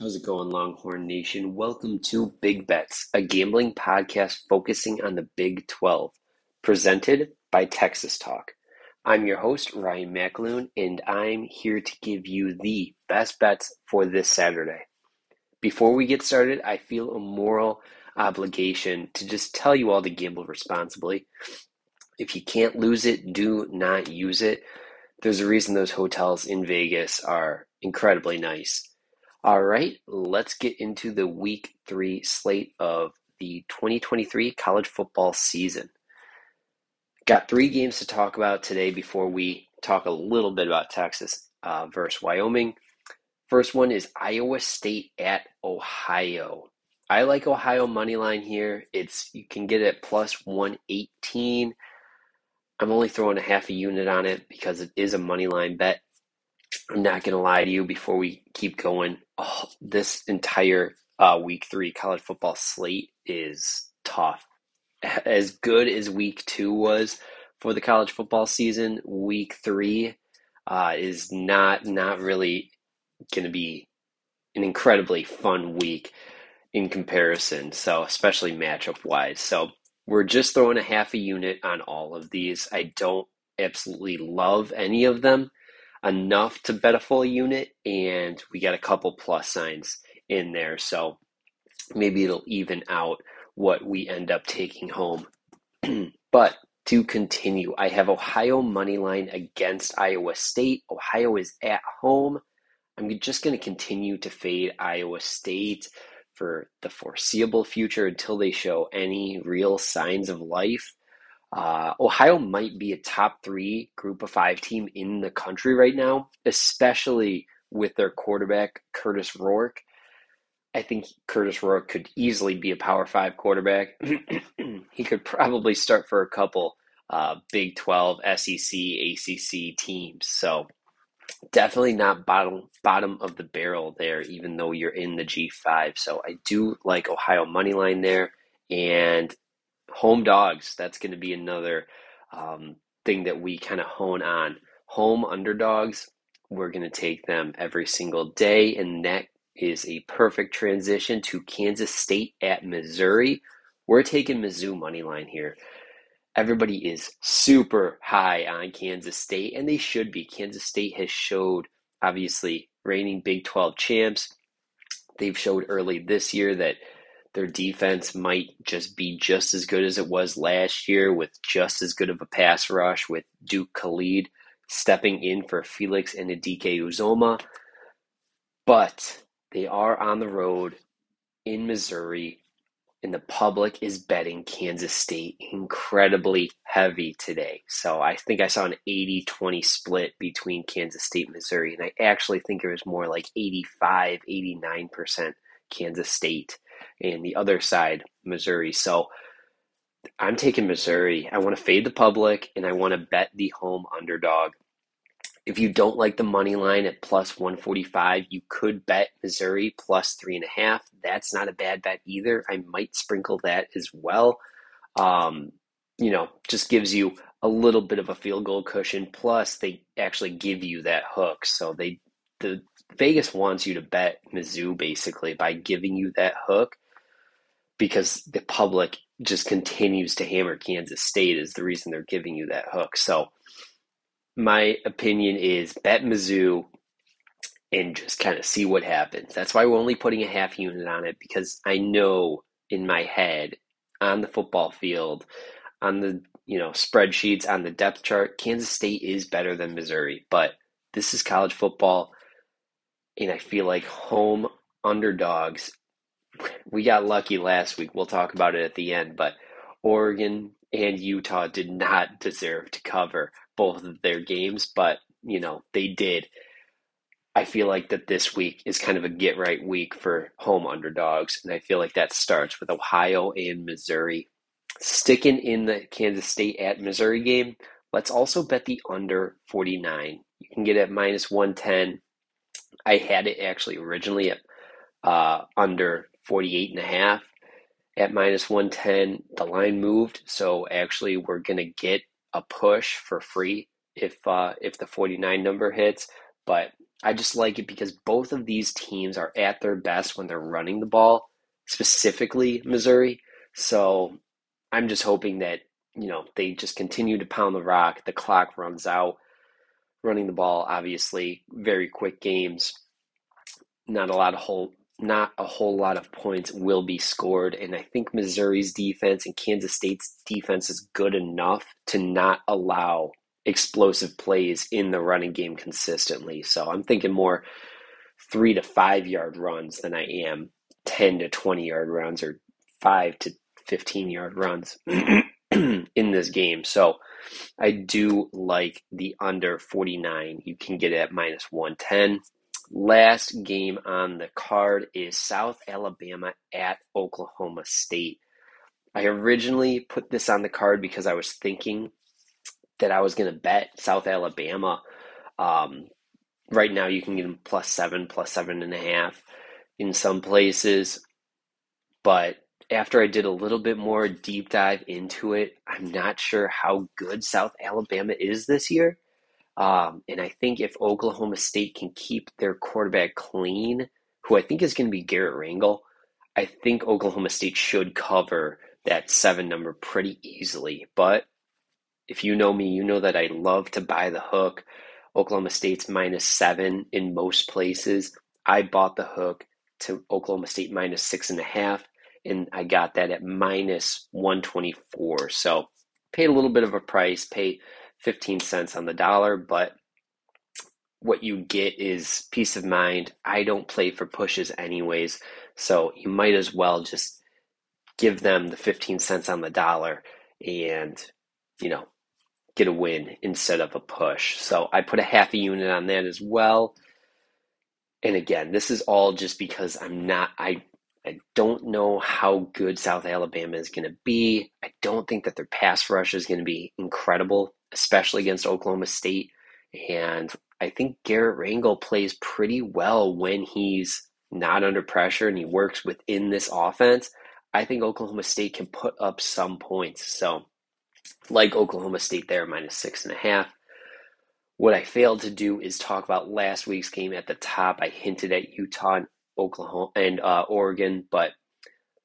How's it going, Longhorn Nation? Welcome to Big Bets, a gambling podcast focusing on the Big 12, presented by Texas Talk. I'm your host, Ryan McAloon, and I'm here to give you the best bets for this Saturday. Before we get started, I feel a moral obligation to just tell you all to gamble responsibly. If you can't lose it, do not use it. There's a reason those hotels in Vegas are incredibly nice. All right, let's get into the week three slate of the 2023 college football season. Got three games to talk about today before we talk a little bit about Texas uh, versus Wyoming. First one is Iowa State at Ohio. I like Ohio money line here. It's you can get it plus 118. I'm only throwing a half a unit on it because it is a money line bet. I'm not going to lie to you before we keep going. Oh, this entire uh, week three college football slate is tough. As good as week two was for the college football season, week three uh, is not not really going to be an incredibly fun week in comparison. So especially matchup wise. So we're just throwing a half a unit on all of these. I don't absolutely love any of them enough to bet a full unit, and we got a couple plus signs in there. So maybe it'll even out what we end up taking home. but to continue, I have Ohio money line against Iowa State. Ohio is at home. I'm just going to continue to fade Iowa State for the foreseeable future until they show any real signs of life. Uh, Ohio might be a top three group of five team in the country right now, especially with their quarterback, Kurtis Rourke. I think Kurtis Rourke could easily be a power five quarterback. he could probably start for a couple uh, Big 12, SEC, ACC teams. So definitely not bottom bottom of the barrel there, even though you're in the G5. So I do like Ohio money line there. And home dogs. That's going to be another um, thing that we kind of hone on. Home underdogs, we're going to take them every single day, and that is a perfect transition to Kansas State at Missouri. We're taking Mizzou money line here. Everybody is super high on Kansas State, and they should be. Kansas State has showed, obviously, reigning Big 12 champs. They've showed early this year that their defense might just be just as good as it was last year with just as good of a pass rush with Duke Khalid stepping in for Felix and Anudike-Uzomah. But they are on the road in Missouri, and the public is betting Kansas State incredibly heavy today. So I think I saw an 80 20 split between Kansas State and Missouri, and I actually think it was more like 85 89% Kansas State and the other side, Missouri. So I'm taking Missouri. I want to fade the public and I want to bet the home underdog. If you don't like the money line at plus 145, you could bet Missouri plus three and a half. That's not a bad bet either. I might sprinkle that as well. Um, you know, just gives you a little bit of a field goal cushion. Plus, they actually give you that hook. So they the Vegas wants you to bet Mizzou basically by giving you that hook because the public just continues to hammer Kansas State is the reason they're giving you that hook. So my opinion is bet Mizzou and just kind of see what happens. That's why we're only putting a half unit on it because I know in my head on the football field, on the you know spreadsheets, on the depth chart, Kansas State is better than Missouri. But this is college football and I feel like home underdogs. We got lucky last week. We'll talk about it at the end, but Oregon and Utah did not deserve to cover both of their games, but you know, they did. I feel like that this week is kind of a get right week for home underdogs, and I feel like that starts with Ohio and Missouri. Sticking in the Kansas State at Missouri game, let's also bet the under 49. You can get it minus 110 I had it actually originally at uh, under 48 and a half at minus 110. The line moved, so actually we're going to get a push for free if uh, if the 49 number hits. But I just like it because both of these teams are at their best when they're running the ball, specifically Missouri. So I'm just hoping that, you know, they just continue to pound the rock, the clock runs out. Running the ball, obviously, very quick games. Not a lot of whole not a whole lot of points will be scored. And I think Missouri's defense and Kansas State's defense is good enough to not allow explosive plays in the running game consistently. So I'm thinking more three to five yard runs than I am 10 to 20 yard runs or five to 15 yard runs in this game. So I do like the under 49. You can get it at minus 110. Last game on the card is South Alabama at Oklahoma State. I originally put this on the card because I was thinking that I was going to bet South Alabama. Um, right now, you can get them plus seven, plus seven and a half in some places. But after I did a little bit more deep dive into it, I'm not sure how good South Alabama is this year. Um, and I think if Oklahoma State can keep their quarterback clean, who I think is going to be Garret Rangel, I think Oklahoma State should cover that seven number pretty easily. But if you know me, you know that I love to buy the hook. Oklahoma State's minus seven in most places. I bought the hook to Oklahoma State minus six and a half, and I got that at minus 124. So paid a little bit of a price, paid 15 cents on the dollar, but what you get is peace of mind. I don't play for pushes anyways, so you might as well just give them the 15 cents on the dollar and, you know, get a win instead of a push. So I put a half a unit on that as well. And again, this is all just because I'm not I I don't know how good South Alabama is going to be. I don't think that their pass rush is going to be incredible, especially against Oklahoma State. And I think Garret Rangel plays pretty well when he's not under pressure and he works within this offense. I think Oklahoma State can put up some points. So like Oklahoma State there, minus six and a half. What I failed to do is talk about last week's game at the top. I hinted at Utah and Oklahoma and uh, Oregon, but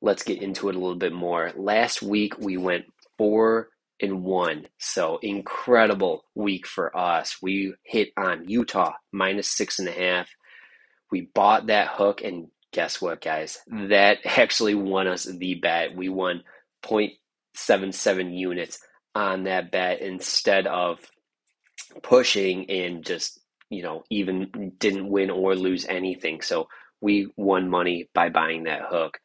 let's get into it a little bit more. Last week we went four and one, so incredible week for us. We hit on Utah minus six and a half. We bought that hook, and guess what, guys? That actually won us the bet. We won 0.77 units on that bet instead of pushing and just you know even didn't win or lose anything so we won money by buying that hook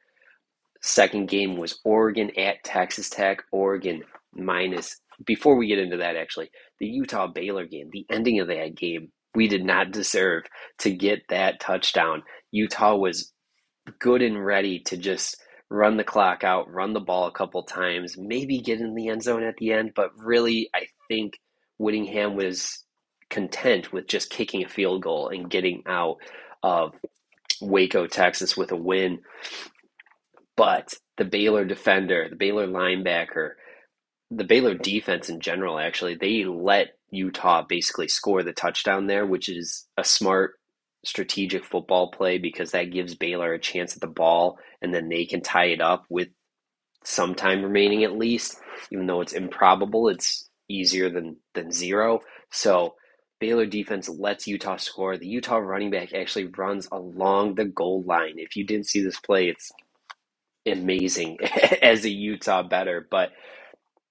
second game was oregon at texas tech oregon minus before we get into that actually the utah baylor game the ending of that game we did not deserve to get that touchdown utah was good and ready to just run the clock out, run the ball a couple times, maybe get in the end zone at the end. But really, I think Whittingham was content with just kicking a field goal and getting out of Waco, Texas with a win. But the Baylor defender, the Baylor linebacker, the Baylor defense in general, actually, they let Utah basically score the touchdown there, which is a smart strategic football play because that gives Baylor a chance at the ball and then they can tie it up with some time remaining at least. Even though it's improbable, it's easier than, than zero. So Baylor defense lets Utah score. The Utah running back actually runs along the goal line. If you didn't see this play, it's amazing as a Utah better. But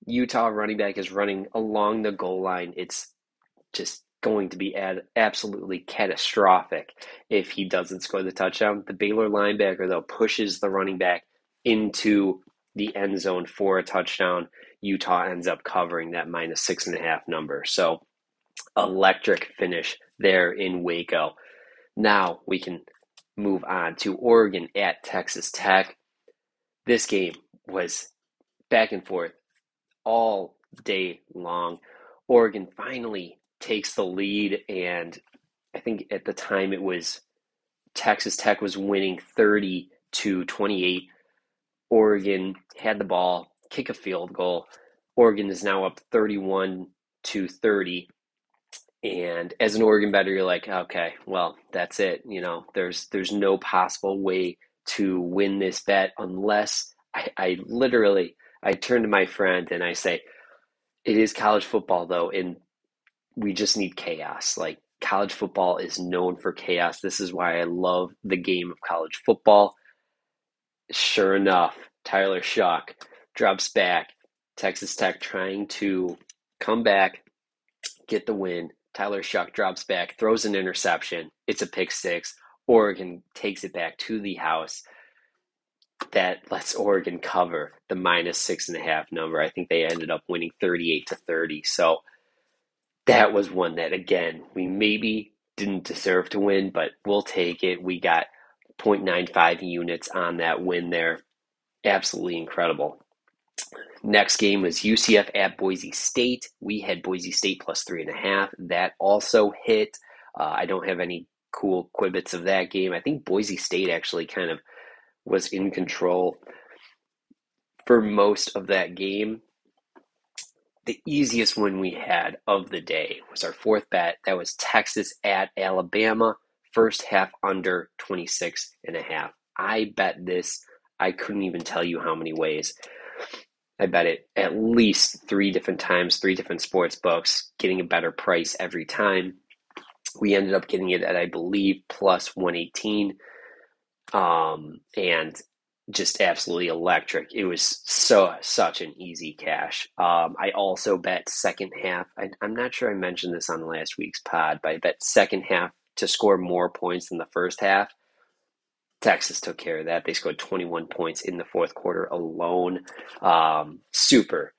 Utah running back is running along the goal line. It's just going to be ad- absolutely catastrophic if he doesn't score the touchdown. The Baylor linebacker, though, pushes the running back into the end zone for a touchdown. Utah ends up covering that minus six and a half number. So, electric finish there in Waco. Now we can move on to Oregon at Texas Tech. This game was back and forth all day long. Oregon finally takes the lead, and I think at the time it was Texas Tech was winning 30 to 28. Oregon had the ball, kick a field goal. Oregon is now up 31 to 30. And as an Oregon better, you're like, okay, well, that's it. You know, there's there's no possible way to win this bet unless I, I literally I turn to my friend and I say, it is college football though, and we just need chaos. Like college football is known for chaos. This is why I love the game of college football. Sure enough, Tyler Shough drops back. Texas Tech trying to come back, get the win. Tyler Shough drops back, throws an interception. It's a pick six. Oregon takes it back to the house. That lets Oregon cover the minus six and a half number. I think they ended up winning 38 to 30. So that was one that, again, we maybe didn't deserve to win, but we'll take it. We got 0.95 units on that win there. Absolutely incredible. Next game was UCF at Boise State. We had Boise State plus three and a half. That also hit. Uh, I don't have any cool quibits of that game. I think Boise State actually kind of was in control for most of that game. The easiest one we had of the day was our fourth bet. That was Texas at Alabama, first half under 26 and a half. I bet this, I couldn't even tell you how many ways. I bet it at least three different times, three different sports books, getting a better price every time. We ended up getting it at, I believe, plus 118. Um, and just absolutely electric. It was so such an easy cash. Um, I also bet second half. I, am not sure I mentioned this on last week's pod, but I bet second half to score more points than the first half. Texas took care of that. They scored 21 points in the fourth quarter alone. Um, super,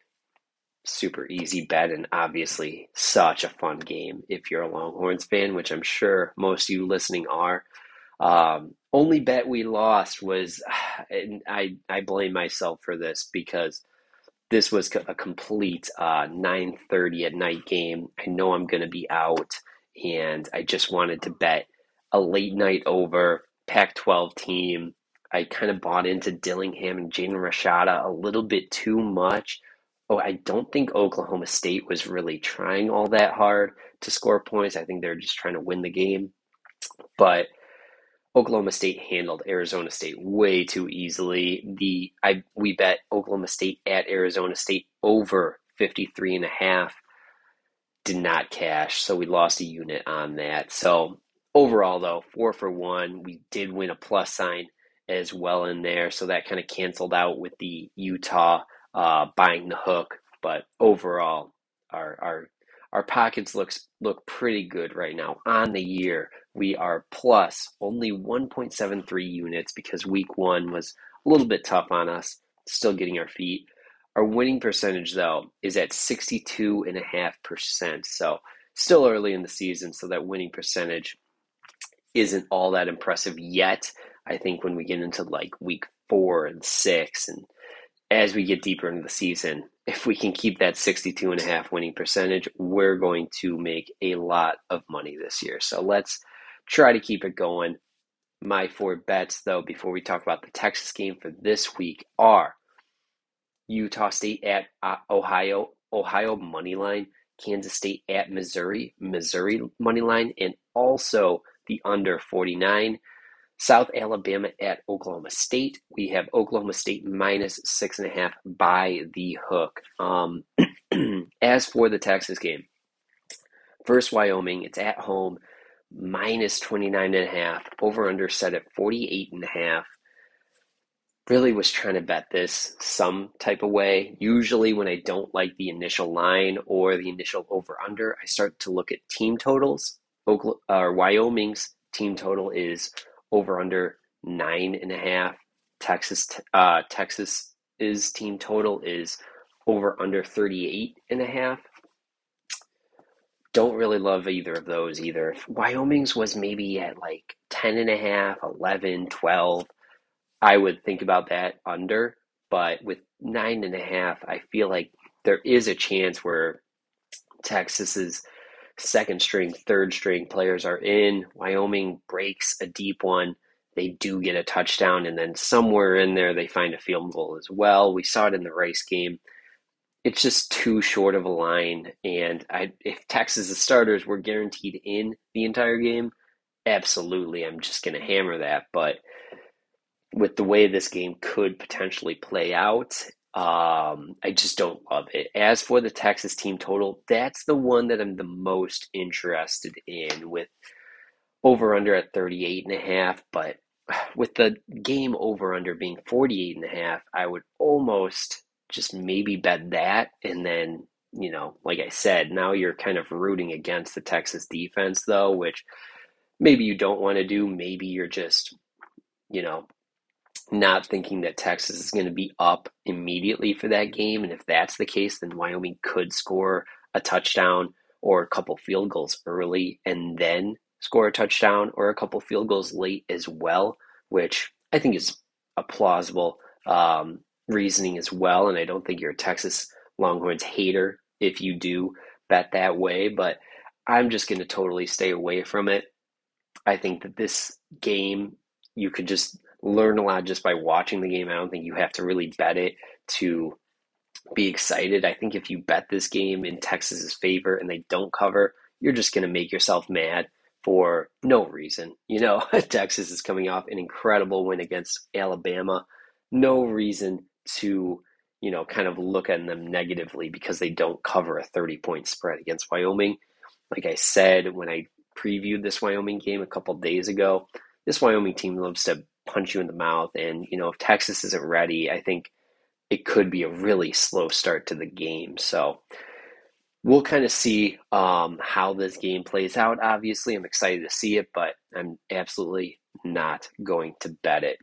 super easy bet, and obviously such a fun game if you're a Longhorns fan, which I'm sure most of you listening are. Um, only bet we lost was, and I I blame myself for this because this was a complete uh, 9:30 at night game. I know I'm going to be out, and I just wanted to bet a late night over Pac 12 team. I kind of bought into Dillingham and Jaden Rashada a little bit too much. Oh, I don't think Oklahoma State was really trying all that hard to score points. I think they're just trying to win the game. But Oklahoma State handled Arizona State way too easily. The I we bet Oklahoma State at Arizona State over 53 and a half did not cash, so we lost a unit on that. So overall, though, four for one. We did win a plus sign as well in there, so that kind of canceled out with the Utah uh, buying the hook. But overall, our our our pockets looks look pretty good right now. On the year, we are plus only 1.73 units because week one was a little bit tough on us. Still getting our feet. Our winning percentage, though, is at 62.5%. So, still early in the season, so that winning percentage isn't all that impressive yet. I think when we get into like week four and six, and as we get deeper into the season, if we can keep that 62 and a half winning percentage, we're going to make a lot of money this year. So let's try to keep it going. My four bets, though, before we talk about the Texas game for this week, are Utah State at uh, Ohio, Ohio money line, Kansas State at Missouri, Missouri money line, and also the under 49. South Alabama at Oklahoma State. We have Oklahoma State minus six and a half by the hook. Um, as for the Texas game, first Wyoming, it's at home, minus 29 and a half, over under set at 48 and a half. Really was trying to bet this some type of way. Usually, when I don't like the initial line or the initial over under, I start to look at team totals Oklahoma, or Wyoming's team total is over under nine and a half. Texas uh, Texas's team total is over under 38 and a half. Don't really love either of those either. Wyoming's was maybe at like 10 and a half, 11, 12, I would think about that under. But with nine and a half, I feel like there is a chance where Texas's second string, third string players are in. Wyoming breaks a deep one. They do get a touchdown, and then somewhere in there they find a field goal as well. We saw it in the Rice game. it's just too short of a line. And I, if Texas' starters were guaranteed in the entire game, absolutely, I'm just going to hammer that. But with the way this game could potentially play out, um, I just don't love it. As for the Texas team total, that's the one that I'm the most interested in with over under at 38 and a half, but with the game over under being 48 and a half, I would almost just maybe bet that and then, you know, like I said, now you're kind of rooting against the Texas defense though, which maybe you don't want to do, maybe you're just, you know, not thinking that Texas is going to be up immediately for that game. And if that's the case, then Wyoming could score a touchdown or a couple field goals early and then score a touchdown or a couple field goals late as well, which I think is a plausible um, reasoning as well. And I don't think you're a Texas Longhorns hater if you do bet that way, but I'm just going to totally stay away from it. I think that this game, you could just learn a lot just by watching the game. I don't think you have to really bet it to be excited. I think if you bet this game in Texas's favor and they don't cover, you're just going to make yourself mad for no reason. You know, Texas is coming off an incredible win against Alabama. No reason to, you know, kind of look at them negatively because they don't cover a 30 point spread against Wyoming. Like I said when I previewed this Wyoming game a couple days ago, this Wyoming team loves to punch you in the mouth. And, you know, if Texas isn't ready, I think it could be a really slow start to the game. So we'll kind of see um, how this game plays out. Obviously, I'm excited to see it, but I'm absolutely not going to bet it.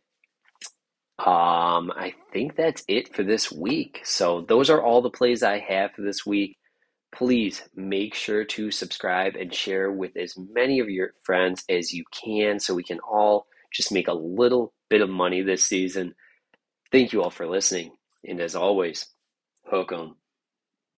Um, I think that's it for this week. So those are all the plays I have for this week. Please make sure to subscribe and share with as many of your friends as you can so we can all just make a little bit of money this season. Thank you all for listening. And as always, hook 'em.